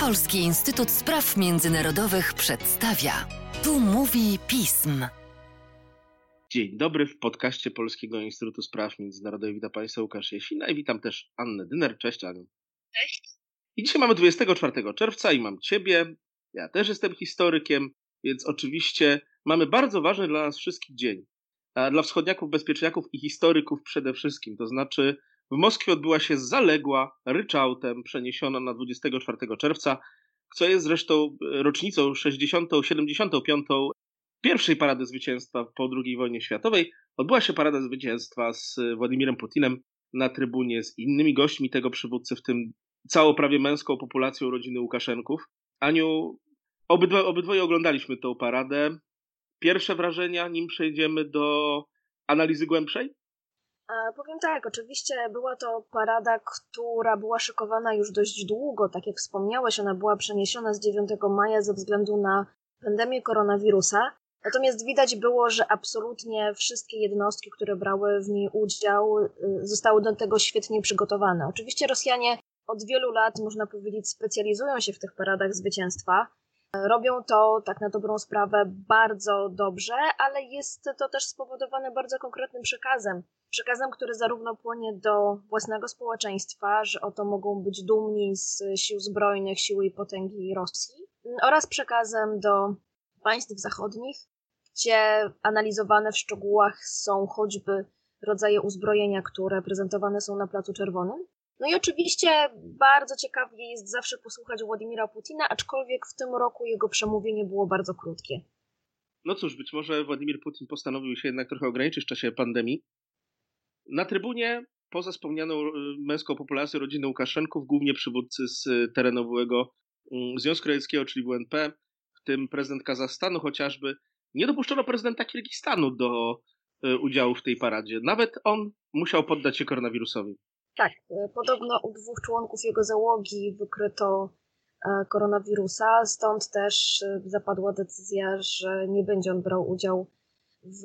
Polski Instytut Spraw Międzynarodowych przedstawia. Tu mówi pism. Dzień dobry w podcaście Polskiego Instytutu Spraw Międzynarodowych. Witam Państwa Łukasz Jesina i witam też Annę Dyner. Cześć Aniu. Cześć. I dzisiaj mamy 24 czerwca i mam Ciebie. Ja też jestem historykiem, więc oczywiście mamy bardzo ważny dla nas wszystkich dzień. Dla wschodniaków, bezpieczniaków i historyków przede wszystkim. To znaczy w Moskwie odbyła się zaległa ryczałtem przeniesiona na 24 czerwca, co jest zresztą rocznicą 60-75 pierwszej parady zwycięstwa po II wojnie światowej. Odbyła się parada zwycięstwa z Władimirem Putinem na trybunie z innymi gośćmi tego przywódcy, w tym całą prawie męską populacją rodziny Łukaszenków. Aniu, obydwo, obydwoje oglądaliśmy tę paradę. Pierwsze wrażenia, nim przejdziemy do analizy głębszej? Powiem tak, oczywiście była to parada, która była szykowana już dość długo. Tak jak wspomniałeś, ona była przeniesiona z 9 maja ze względu na pandemię koronawirusa. Natomiast widać było, że absolutnie wszystkie jednostki, które brały w niej udział, y, zostały do tego świetnie przygotowane. Oczywiście Rosjanie od wielu lat, można powiedzieć, specjalizują się w tych paradach zwycięstwa. Robią to tak na dobrą sprawę bardzo dobrze, ale jest to też spowodowane bardzo konkretnym przekazem. Przekazem, który zarówno płynie do własnego społeczeństwa, że oto mogą być dumni z sił zbrojnych, siły i potęgi Rosji, oraz przekazem do państw zachodnich, gdzie analizowane w szczegółach są choćby rodzaje uzbrojenia, które prezentowane są na Placu Czerwonym. No i oczywiście bardzo ciekawie jest zawsze posłuchać Władimira Putina, aczkolwiek w tym roku jego przemówienie było bardzo krótkie. No cóż, być może Władimir Putin postanowił się jednak trochę ograniczyć w czasie pandemii. Na trybunie, poza wspomnianą y, męską populacją rodziny Łukaszenków, głównie przywódcy z terenowego mm, Związku Radzieckiego, czyli WNP, w tym prezydent Kazachstanu chociażby, nie dopuszczono prezydenta Kirgistanu do y, udziału w tej paradzie. Nawet on musiał poddać się koronawirusowi. Tak, y, podobno u dwóch członków jego załogi wykryto e, koronawirusa, stąd też zapadła decyzja, że nie będzie on brał udziału w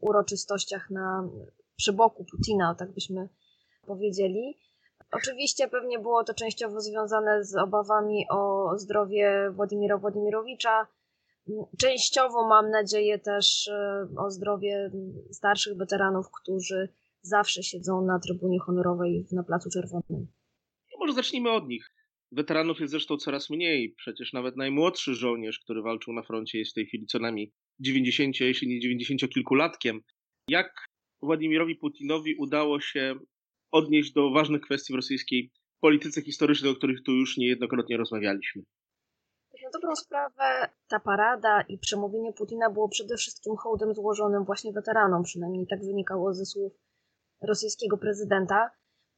uroczystościach na przy boku Putina, tak byśmy powiedzieli. Oczywiście pewnie było to częściowo związane z obawami o zdrowie Władimira Władimirowicza. Częściowo mam nadzieję też e, o zdrowie starszych weteranów, którzy zawsze siedzą na trybunie honorowej na Placu Czerwonym. No może zacznijmy od nich. Weteranów jest zresztą coraz mniej. Przecież nawet najmłodszy żołnierz, który walczył na froncie, jest w tej chwili co najmniej 90, jeśli nie 90 kilkulatkiem. Jak Władimirowi Putinowi udało się odnieść do ważnych kwestii w rosyjskiej polityce historycznej, o których tu już niejednokrotnie rozmawialiśmy. Na dobrą sprawę ta parada i przemówienie Putina było przede wszystkim hołdem złożonym właśnie weteranom, przynajmniej tak wynikało ze słów rosyjskiego prezydenta.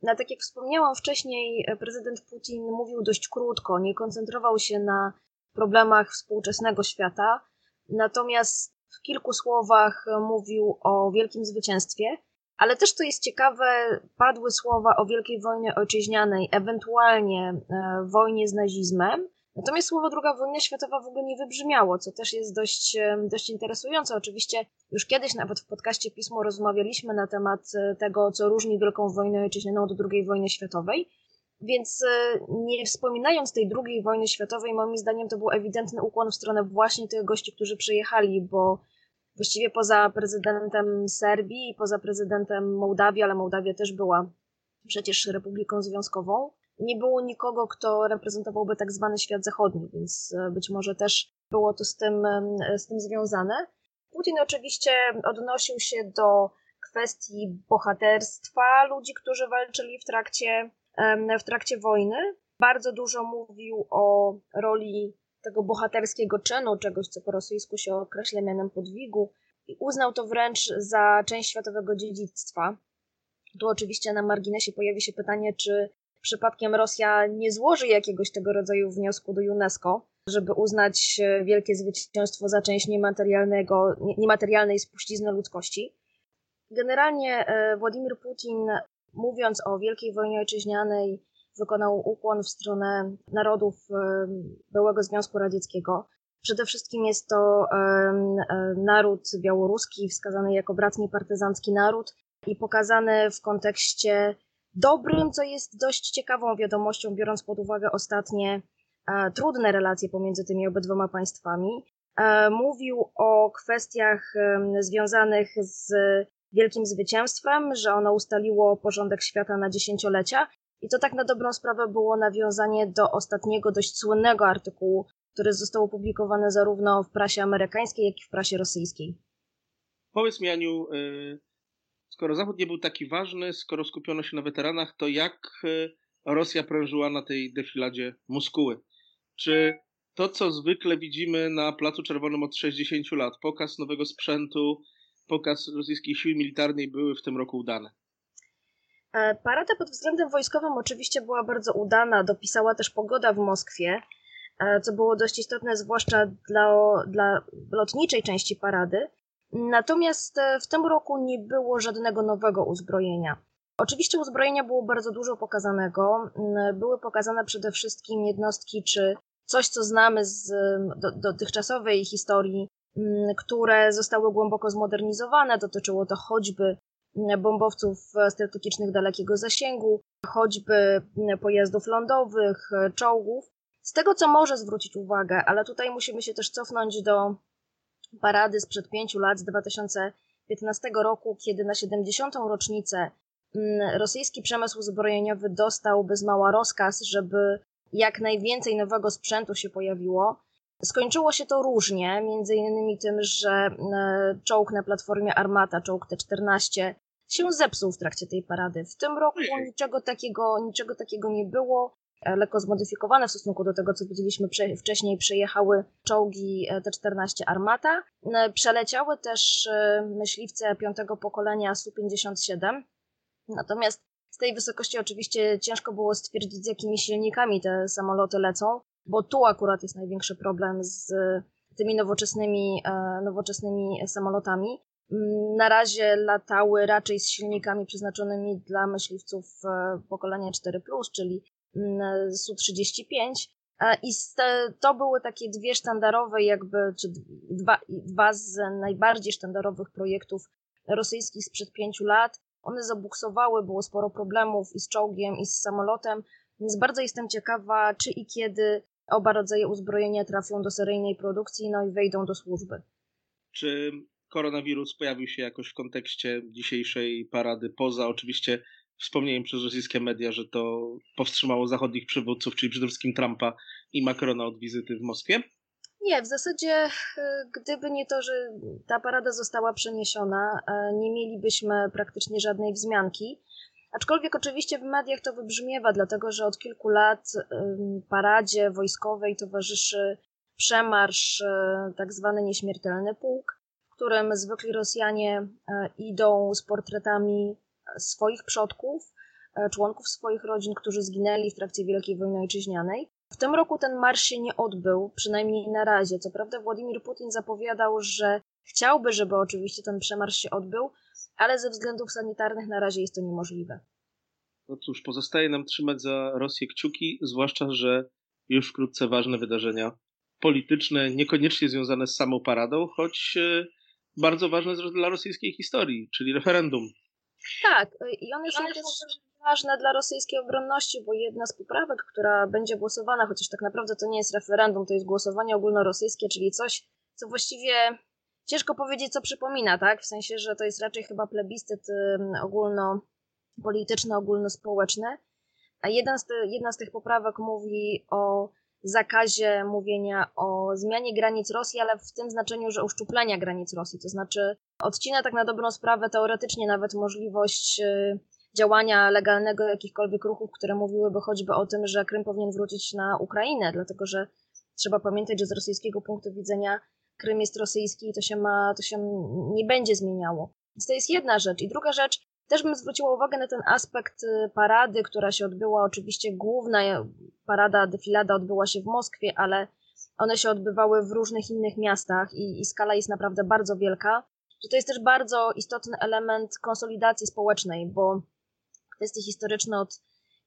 No, tak jak wspomniałam wcześniej, prezydent Putin mówił dość krótko, nie koncentrował się na problemach współczesnego świata, natomiast w kilku słowach mówił o wielkim zwycięstwie, ale też, co jest ciekawe, padły słowa o Wielkiej Wojnie Ojczyźnianej, ewentualnie e, wojnie z nazizmem. Natomiast słowo II wojna światowa w ogóle nie wybrzmiało, co też jest dość, e, dość interesujące. Oczywiście już kiedyś nawet w podcaście Pismo rozmawialiśmy na temat e, tego, co różni Wielką Wojnę Ojczyźnianą od II wojny światowej. Więc nie wspominając tej II wojny światowej, moim zdaniem to był ewidentny ukłon w stronę właśnie tych gości, którzy przyjechali, bo właściwie poza prezydentem Serbii i poza prezydentem Mołdawii, ale Mołdawia też była przecież republiką związkową, nie było nikogo, kto reprezentowałby tak zwany świat zachodni, więc e, być może też było to z tym, z tym związane. Putin oczywiście odnosił się do kwestii bohaterstwa ludzi, którzy walczyli w trakcie, w trakcie wojny. Bardzo dużo mówił o roli tego bohaterskiego czynu, czegoś, co po rosyjsku się określa mianem podwigu, i uznał to wręcz za część światowego dziedzictwa. Tu oczywiście na marginesie pojawi się pytanie, czy przypadkiem Rosja nie złoży jakiegoś tego rodzaju wniosku do UNESCO, żeby uznać wielkie zwycięstwo za część niematerialnego, niematerialnej spuścizny ludzkości. Generalnie e, Władimir Putin, mówiąc o Wielkiej Wojnie Ojczyźnianej, wykonał ukłon w stronę narodów byłego Związku Radzieckiego. Przede wszystkim jest to naród białoruski, wskazany jako bratni partyzancki naród i pokazany w kontekście dobrym, co jest dość ciekawą wiadomością, biorąc pod uwagę ostatnie trudne relacje pomiędzy tymi obydwoma państwami. Mówił o kwestiach związanych z wielkim zwycięstwem, że ono ustaliło porządek świata na dziesięciolecia. I to tak na dobrą sprawę było nawiązanie do ostatniego, dość słynnego artykułu, który został opublikowany zarówno w prasie amerykańskiej, jak i w prasie rosyjskiej. Powiedz mi, Aniu, y, skoro Zachód nie był taki ważny, skoro skupiono się na weteranach, to jak y, Rosja prężyła na tej defiladzie muskuły? Czy to, co zwykle widzimy na Placu Czerwonym od 60 lat, pokaz nowego sprzętu, pokaz rosyjskiej siły militarnej były w tym roku udane? E, parada pod względem wojskowym oczywiście była bardzo udana, dopisała też pogoda w Moskwie, e, co było dość istotne, zwłaszcza dla, dla lotniczej części parady. Natomiast e, w tym roku nie było żadnego nowego uzbrojenia. Oczywiście uzbrojenia było bardzo dużo pokazanego. Mm, były pokazane przede wszystkim jednostki czy coś, co znamy z do, dotychczasowej historii, mm, które zostały głęboko zmodernizowane. Dotyczyło to choćby mm, bombowców strategicznych dalekiego zasięgu, choćby pojazdów lądowych, czołgów. Z tego, co może zwrócić uwagę, ale tutaj musimy się też cofnąć do parady sprzed pięciu lat, z 2015 roku, kiedy na 70. rocznicę mm, rosyjski przemysł zbrojeniowy dostał bez mała rozkaz, żeby jak najwięcej nowego sprzętu się pojawiło. Skończyło się to różnie, między innymi tym, że mm, czołg na platformie Armata, czołg T-14, się zepsuł w trakcie tej parady. W tym roku niczego takiego, niczego takiego nie było. E, lekko zmodyfikowane w stosunku do tego, co widzieliśmy wcześniej. Przyjechały czołgi e, T-14 Armata. E, przeleciały też myśliwce piątego pokolenia Su-57. Natomiast z tej wysokości oczywiście ciężko było stwierdzić, z jakimi silnikami te samoloty lecą, bo tu akurat jest największy problem z tymi nowoczesnymi, nowoczesnymi samolotami. Mm, na razie latały raczej z silnikami przeznaczonymi dla myśliwców pokolenia 4, czyli Su-35 i to były takie dwie sztandarowe jakby, czy dwa, dwa z najbardziej sztandarowych projektów rosyjskich sprzed pięciu lat. One zabuksowały, było sporo problemów i z czołgiem, i z samolotem, więc bardzo jestem ciekawa, czy i kiedy oba rodzaje uzbrojenia trafią do seryjnej produkcji, no i wejdą do służby. Czy koronawirus pojawił się jakoś w kontekście dzisiejszej parady, poza oczywiście wspomnieniem przez rosyjskie media, że to powstrzymało zachodnich przywódców, czyli przede wszystkim Trumpa i Macrona od wizyty w Moskwie? Nie, w zasadzie e, gdyby nie to, że ta parada została przeniesiona, e, nie mielibyśmy praktycznie żadnej wzmianki. Aczkolwiek oczywiście w mediach to wybrzmiewa, dlatego że od kilku lat paradzie wojskowej towarzyszy przemarsz, e, tak zwany nieśmiertelny pułk, w którym zwykli Rosjanie idą z portretami swoich przodków, e, członków swoich rodzin, którzy zginęli w trakcie Wielkiej Wojny Ojczyźnianej. W tym roku ten marsz się nie odbył, przynajmniej na razie. Co prawda Władimir Putin zapowiadał, że chciałby, żeby oczywiście ten przemarsz się odbył, ale ze względów sanitarnych na razie jest to niemożliwe. No cóż, pozostaje nam trzymać za Rosję kciuki, zwłaszcza, że już wkrótce ważne wydarzenia polityczne, niekoniecznie związane z samą paradą, choć e, bardzo ważne dla rosyjskiej historii, czyli referendum tak, y, i one są też ważne dla rosyjskiej obronności, bo jedna z poprawek, która będzie głosowana, chociaż tak naprawdę to nie jest referendum, to jest głosowanie ogólnorosyjskie, czyli coś, co właściwie ciężko powiedzieć, co przypomina, tak? W sensie, że to jest raczej chyba plebiscyt ogólnopolityczny, ogólnospołeczny. A jedna z, te, jedna z tych poprawek mówi o zakazie mówienia o zmianie granic Rosji, ale w tym znaczeniu, że uszczuplenia granic Rosji, to znaczy odcina tak na dobrą sprawę teoretycznie nawet możliwość y, działania legalnego jakichkolwiek ruchów, które mówiłyby choćby o tym, że Krym powinien wrócić na Ukrainę, dlatego że trzeba pamiętać, że z rosyjskiego punktu widzenia Krym jest rosyjski i to się ma, to się nie będzie zmieniało. Więc to jest jedna rzecz. I druga rzecz, też bym zwróciła uwagę na ten aspekt y, parady, która się odbyła. Oczywiście główna parada, defilada odbyła się w Moskwie, ale one się odbywały w różnych innych miastach i, i skala jest naprawdę bardzo wielka. To jest też bardzo istotny element konsolidacji społecznej, bo kwestie historyczne od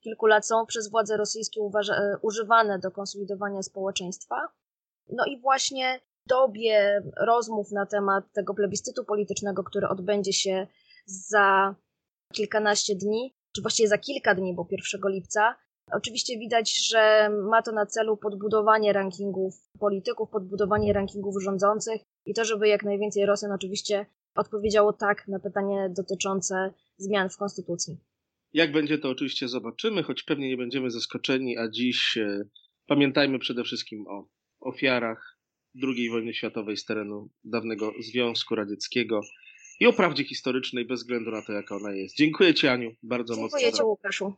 kilku lat są przez władze rosyjskie uważa, e, używane do konsolidowania społeczeństwa. No i właśnie w dobie rozmów na temat tego plebiscytu politycznego, który odbędzie się za kilkanaście dni, czy właściwie za kilka dni, bo 1 lipca, Oczywiście widać, że ma to na celu podbudowanie rankingów polityków, podbudowanie rankingów rządzących i to, żeby jak najwięcej Rosjan oczywiście odpowiedziało tak na pytanie dotyczące zmian w konstytucji. Jak będzie to oczywiście zobaczymy, choć pewnie nie będziemy zaskoczeni, a dziś e, pamiętajmy przede wszystkim o ofiarach II wojny światowej z terenu dawnego Związku Radzieckiego i o prawdzie historycznej bez względu na to, jaka ona jest. Dziękuję Ci, Aniu, bardzo Dziękuję mocno. Dziękuję Ci, Łukaszu.